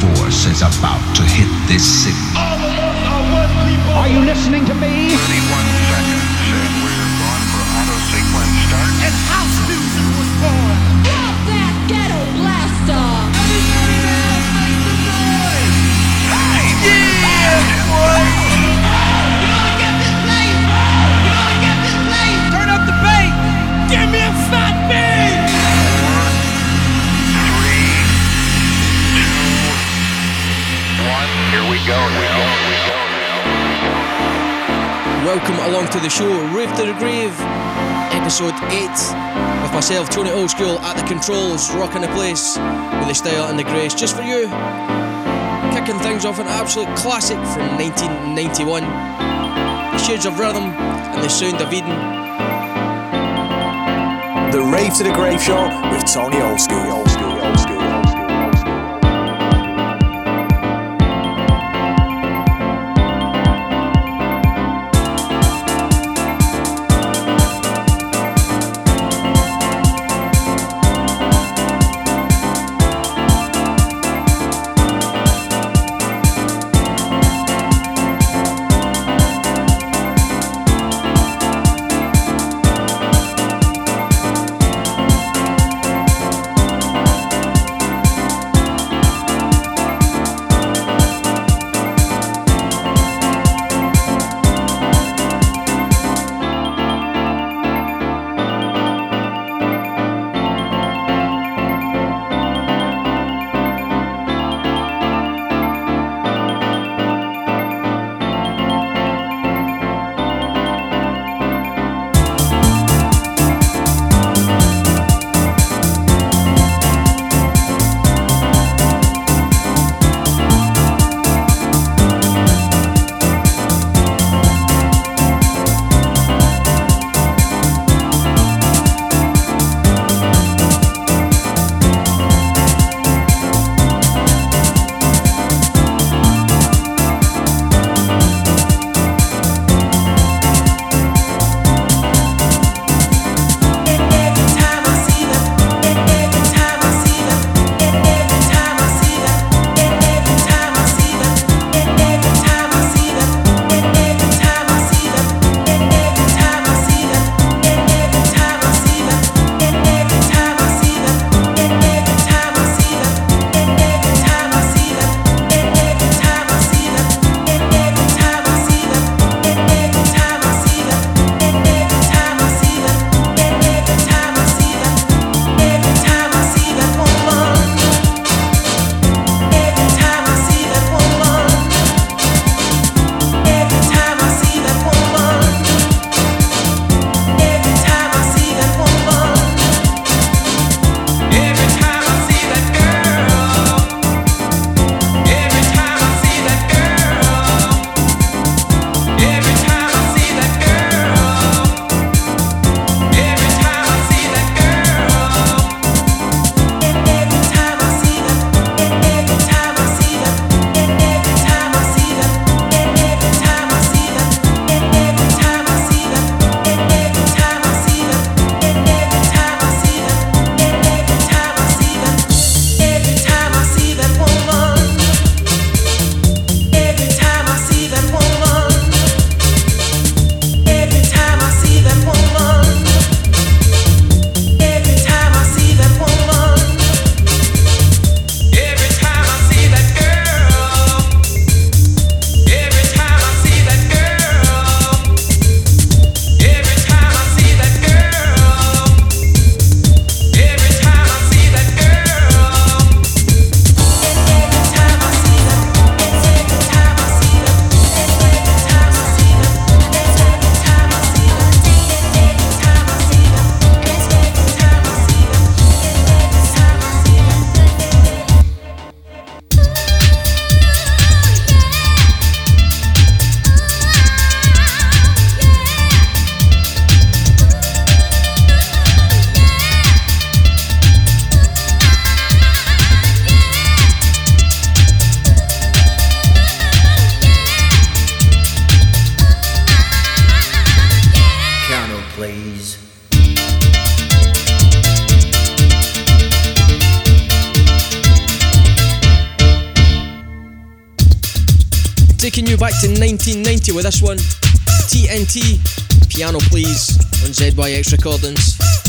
force is about to hit this city. All of us are one people. Are you listening to me? Welcome along to the show, Rave to the Grave, episode 8, with myself, Tony Oldschool, at the controls, rocking the place with the style and the grace, just for you. Kicking things off an absolute classic from 1991, The Shades of Rhythm and the Sound of Eden. The Rave to the Grave Show with Tony. Old school, old school, with this one TNT Piano Please on ZYX Recordings.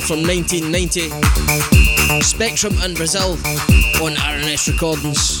From 1990. Spectrum and Brazil on RNS Recordings.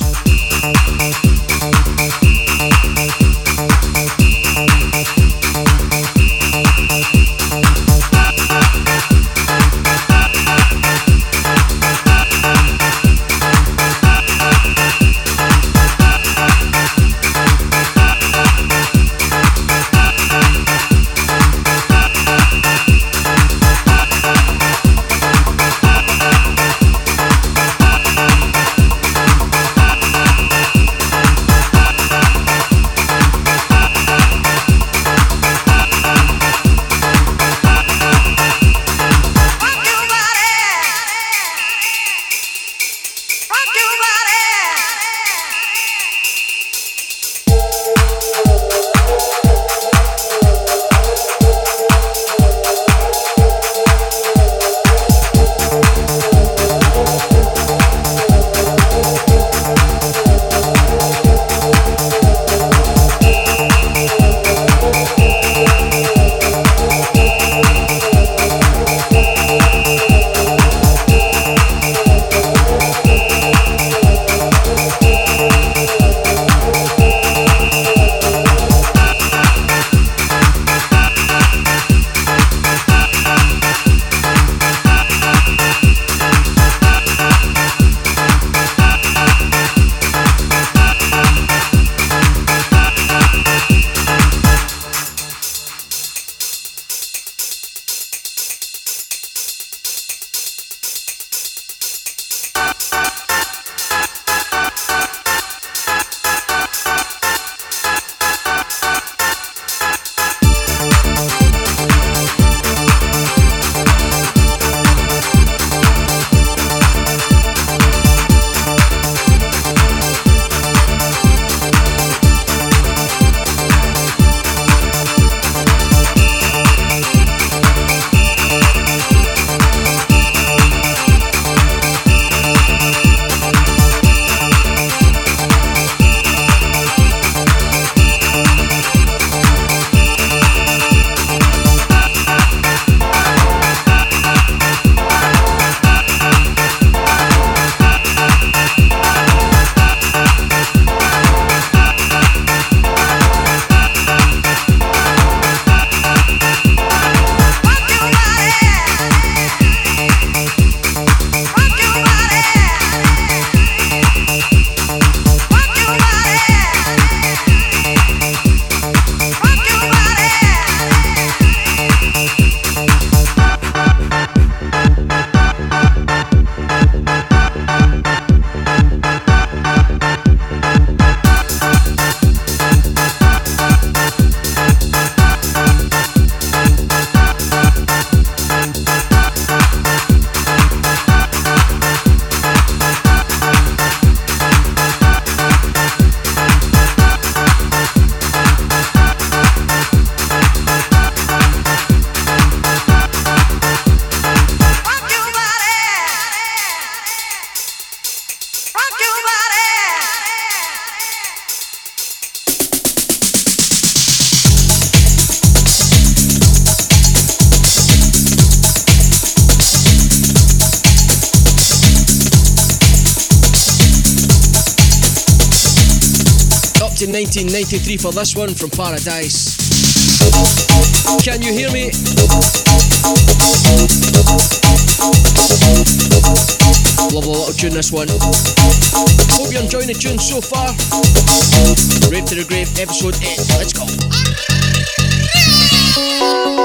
1993 for this one from Paradise. Can you hear me? Love a little tune this one. Hope you're enjoying the tune so far. Rave to the Grave, episode 8. Let's go.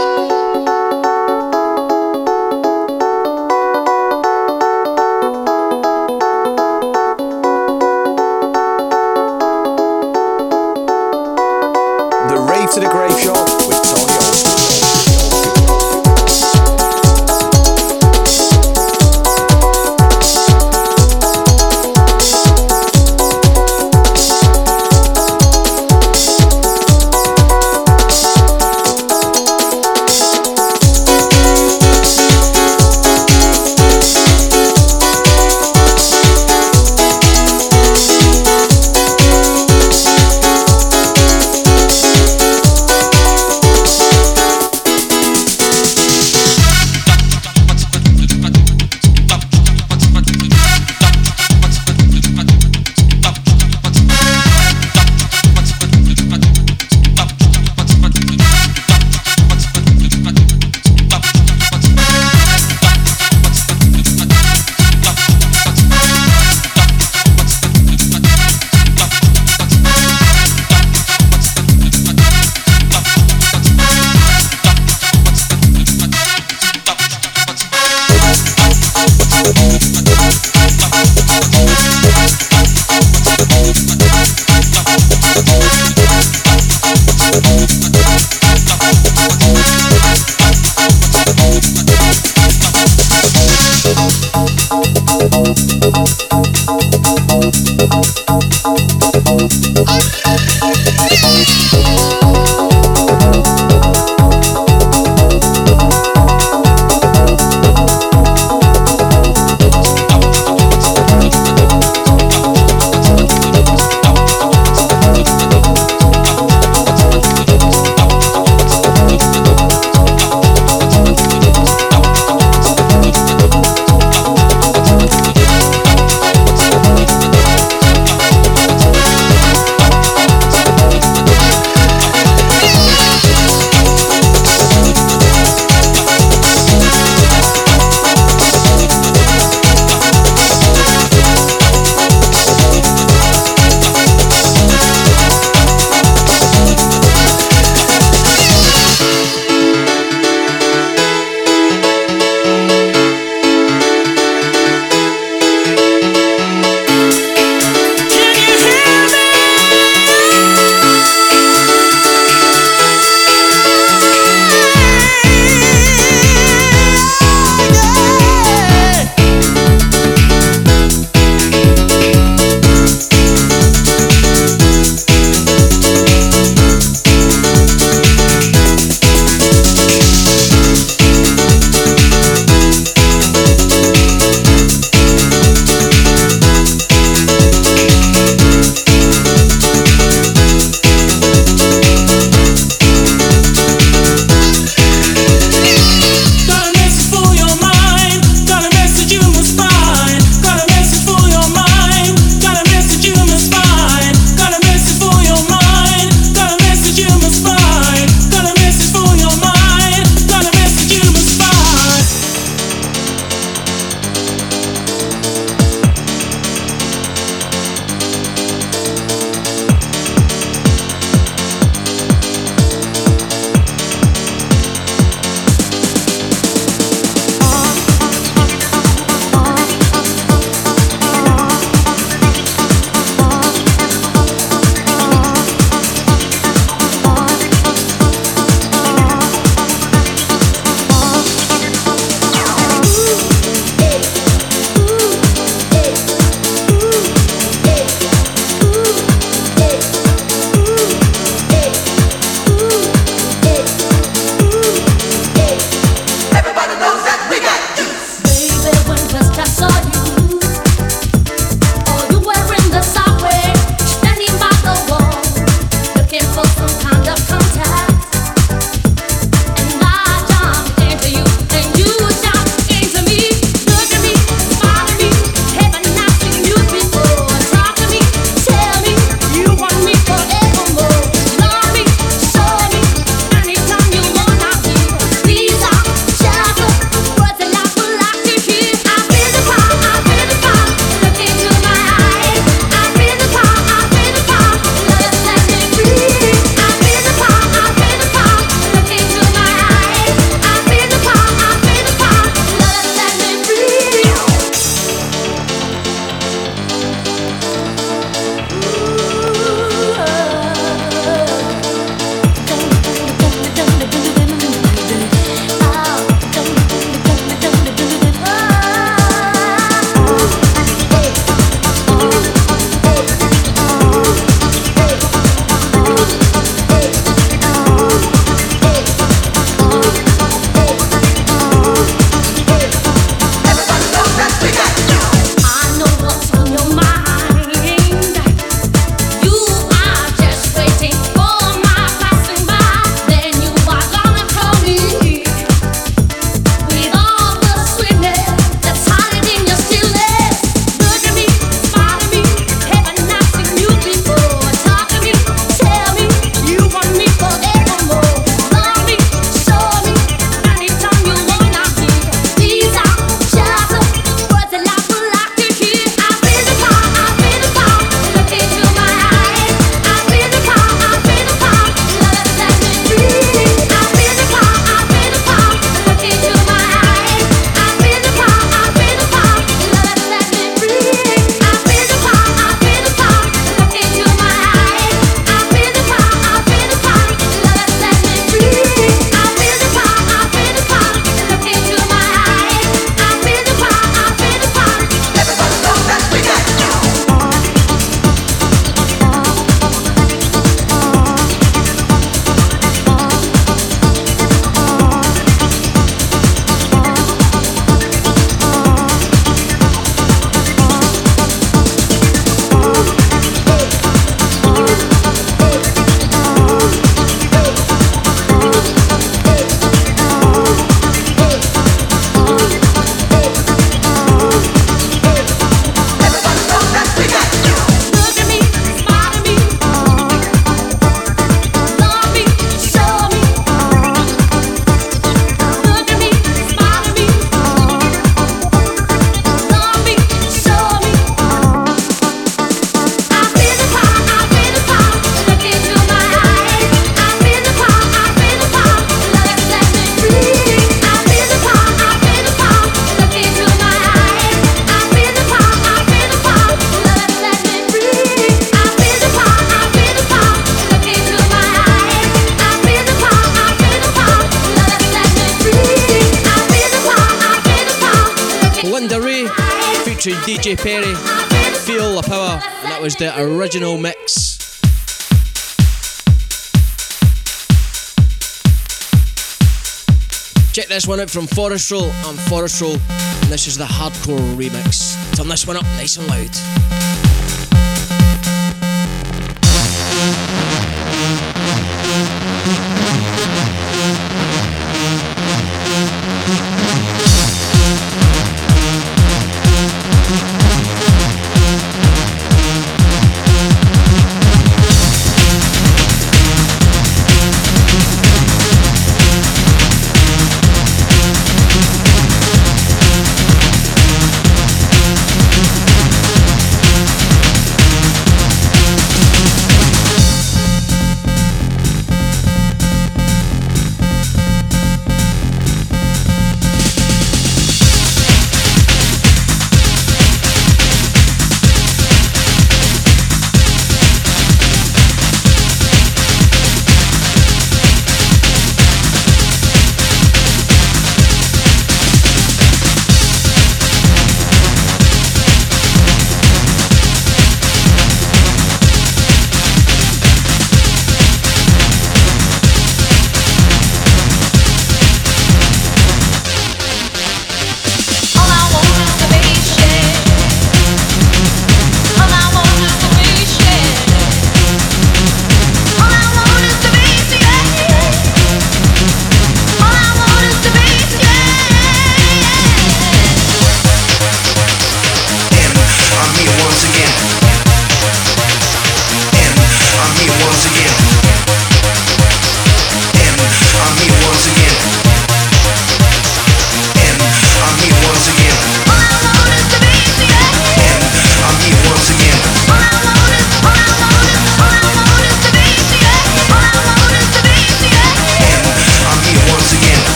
This one out from Forest Roll. I'm Forest Roll, and this is the hardcore remix. Turn this one up nice and loud.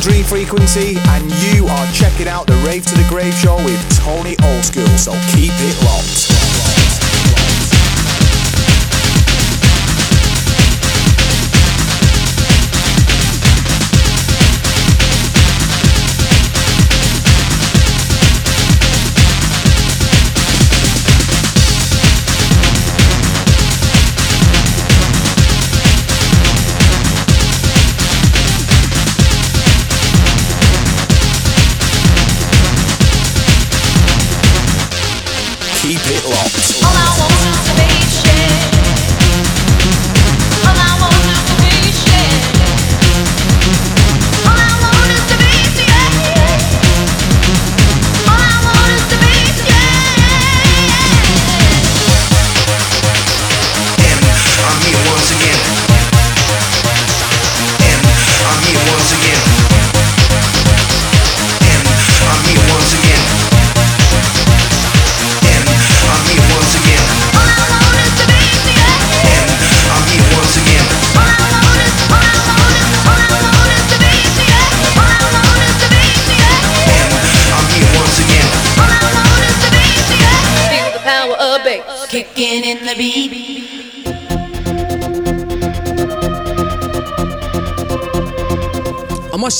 Frequency, and you are checking out the Rave to the Grave show with Tony Oldschool, so keep it locked.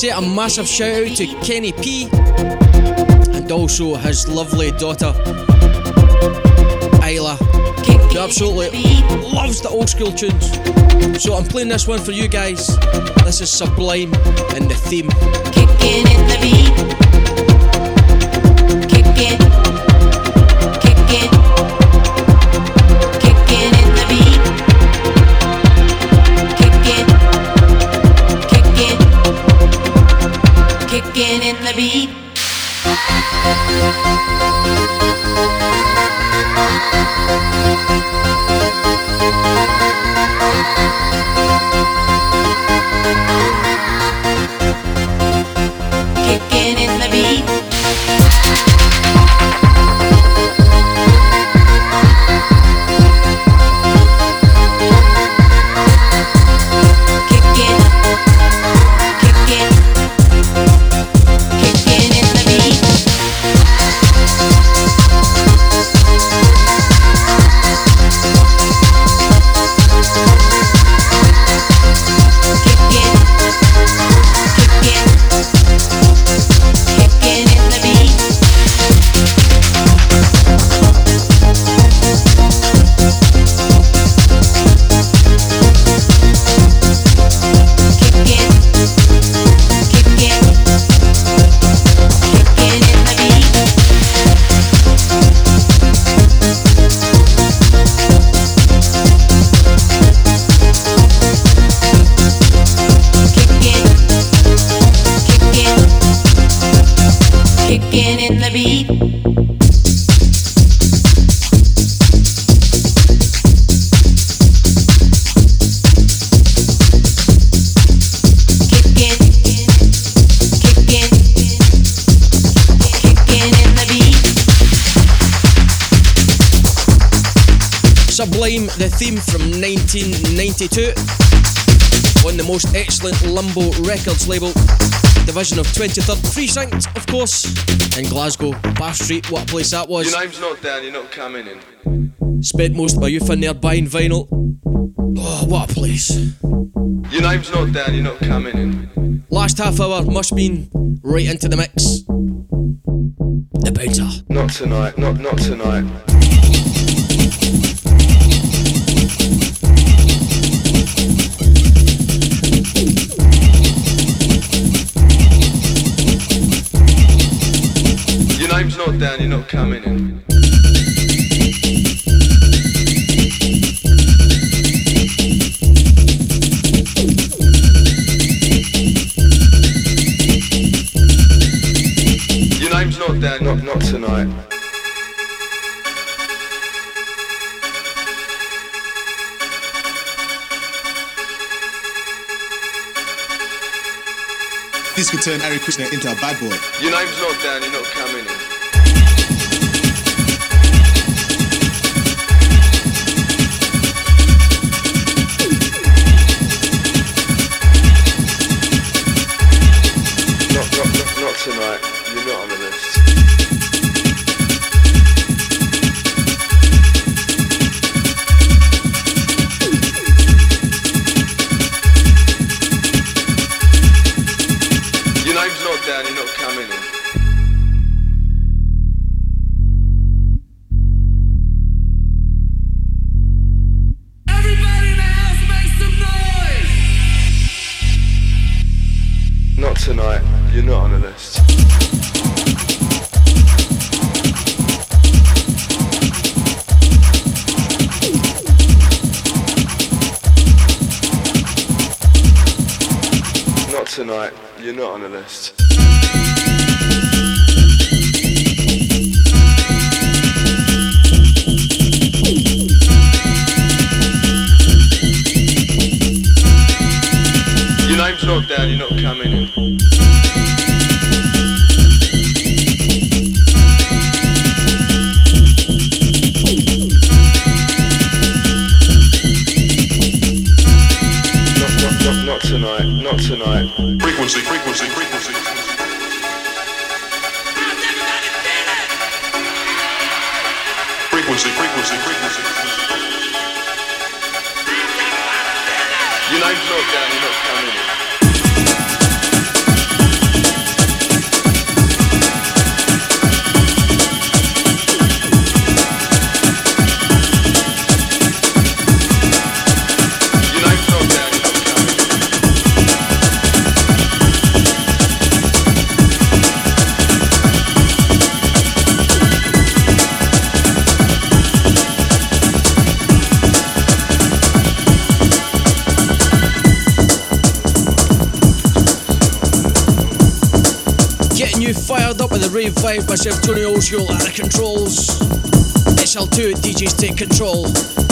Say a massive shout out to Kenny P and also his lovely daughter Isla, who absolutely loves the old school tunes. So I'm playing this one for you guys. This is Sublime and the theme. Kicking in the beat. the beat. Sublime, the theme from 1992. On the most excellent Limbo Records label. Division of 23rd Precinct, of course, in Glasgow. Bath Street, what a place that was. Your name's not down, you're not coming in. Spent most of my youth in there buying vinyl. Oh, what a place. Your name's not down, you're not coming in. Last half hour must mean right into the mix. The bouncer. Not tonight, not not tonight. Not down, you're not coming in. Your name's not down, not not tonight. This could turn Hare Krishna into a bad boy. Your name's not down, you're not coming tonight. You're not on the list. Not tonight. You're not on the list. Your name's not down, you're not coming in. Frequency, frequency, frequency. Myself, Tony Oldschool at the controls. SL2 DJs take control.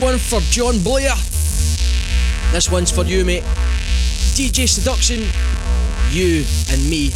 One for John Blair. This one's for you, mate. DJ Seduction, you and me.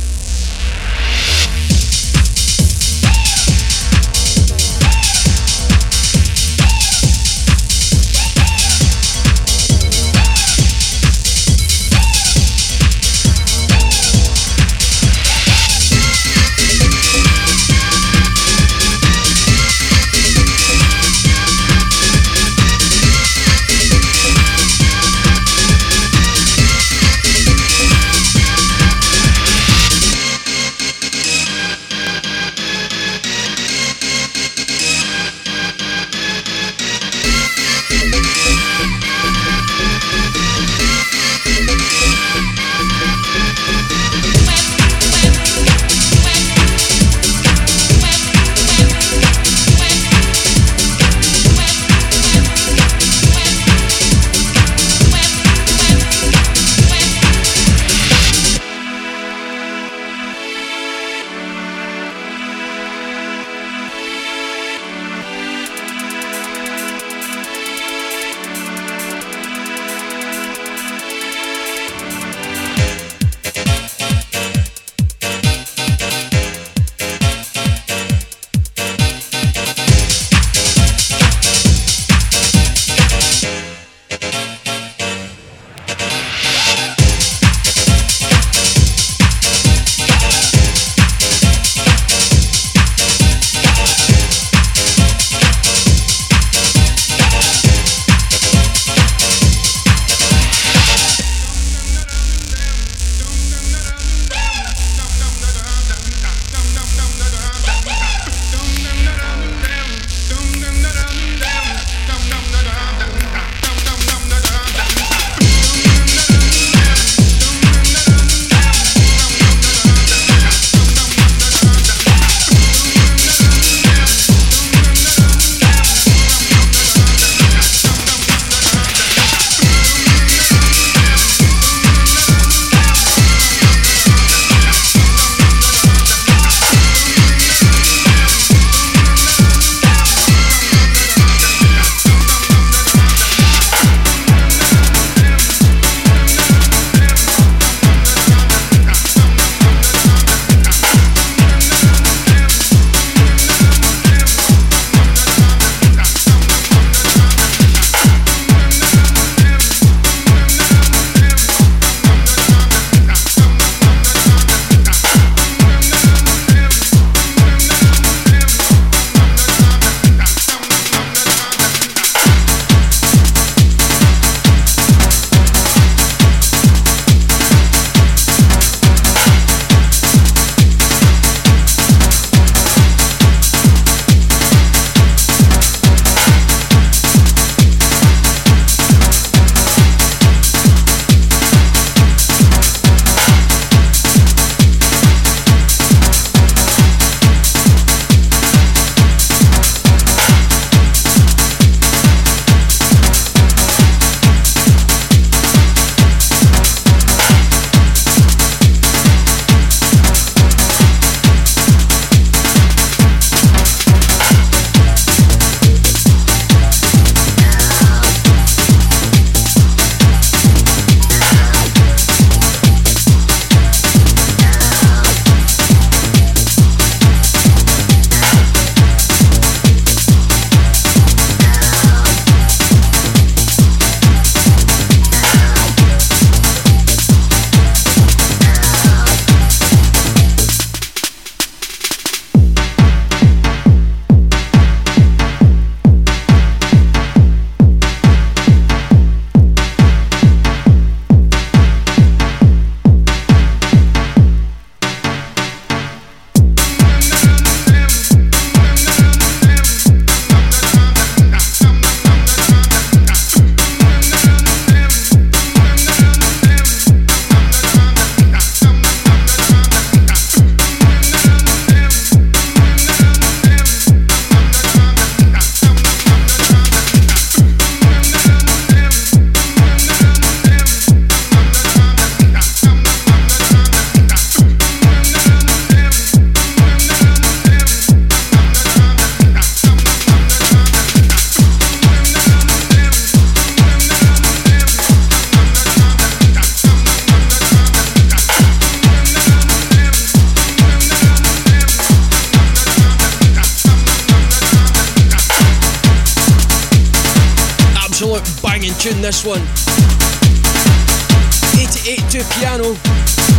88 piano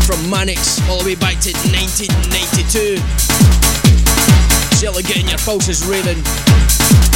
from Manix all the way back to 1992. Certainly getting your pulses raving.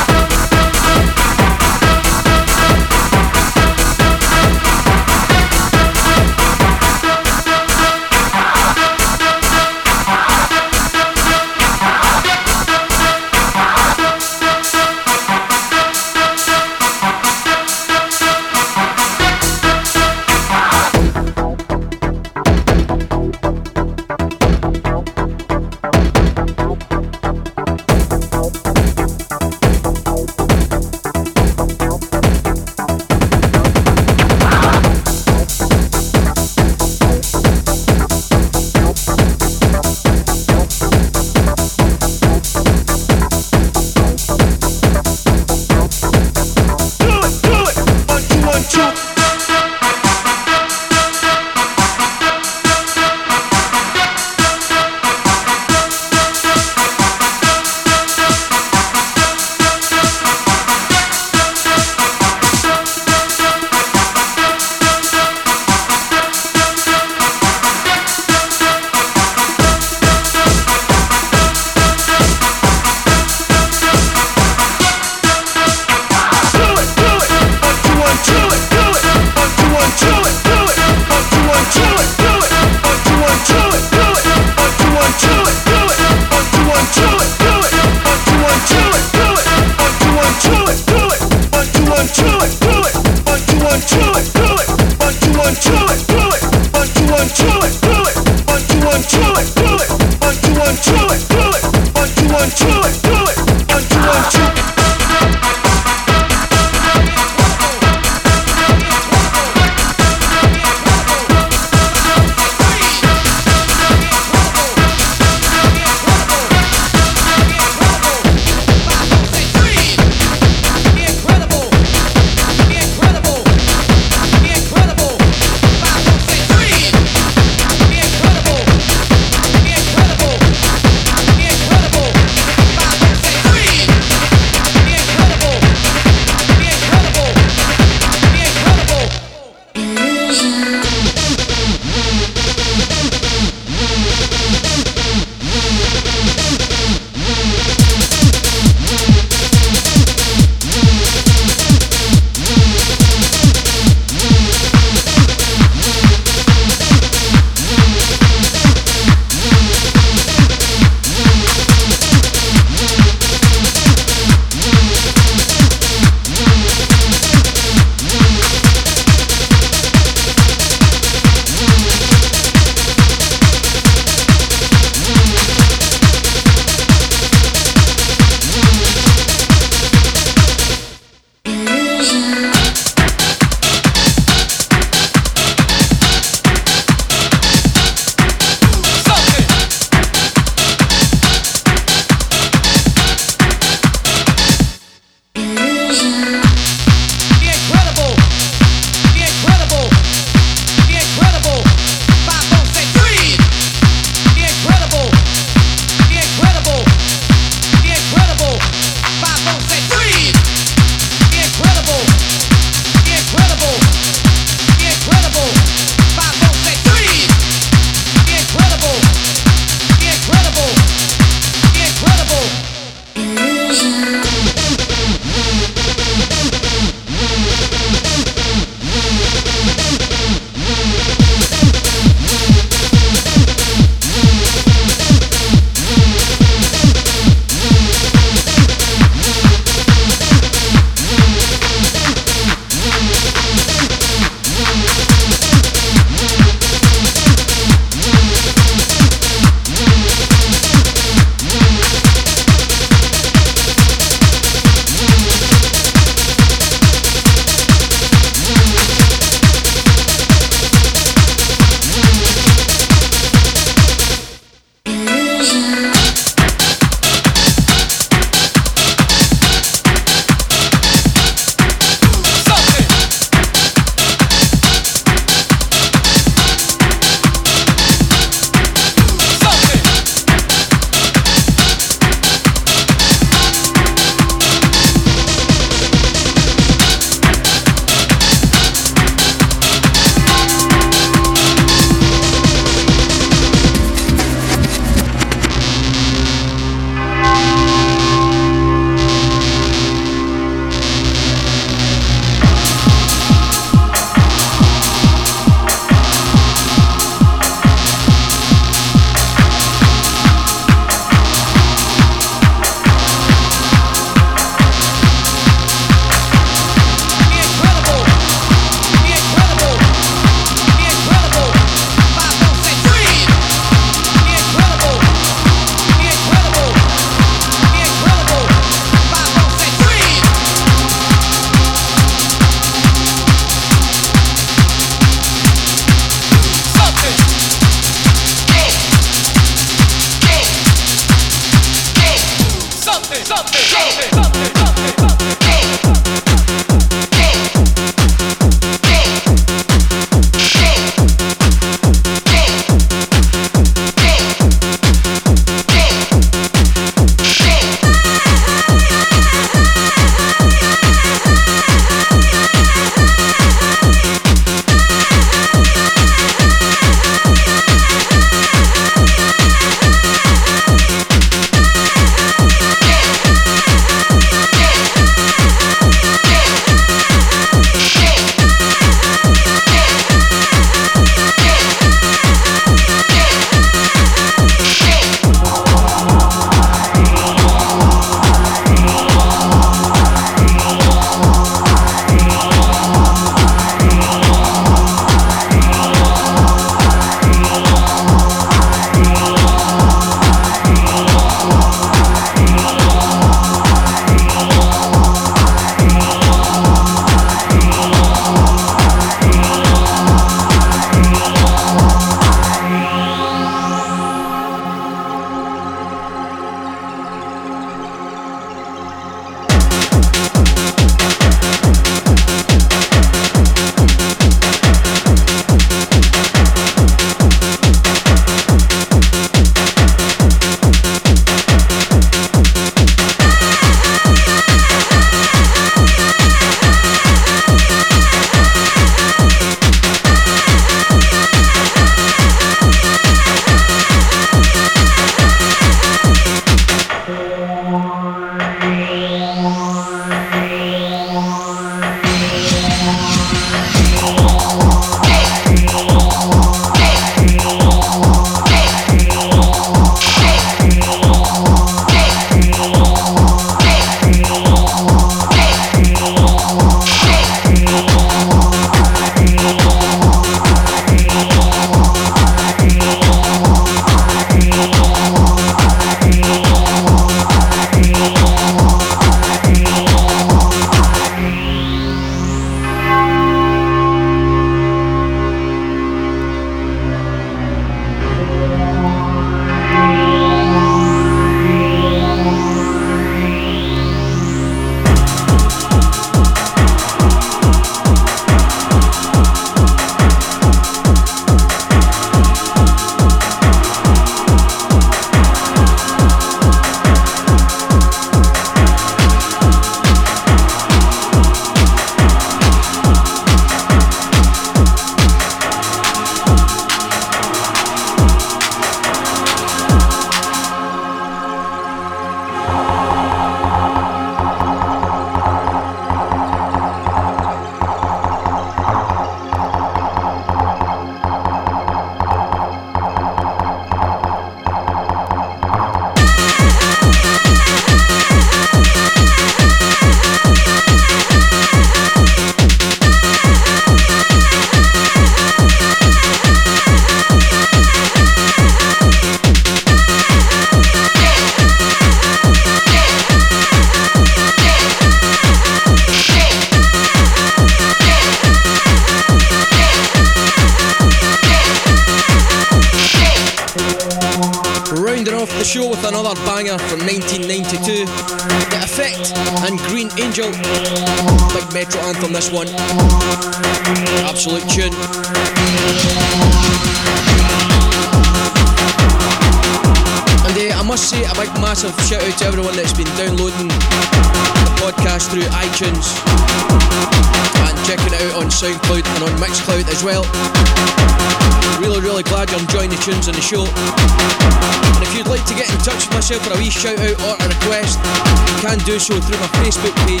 do so through my Facebook page,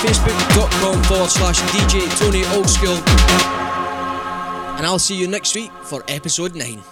facebook.com forward slash DJ Tony Oldschool. And I'll see you next week for episode 9.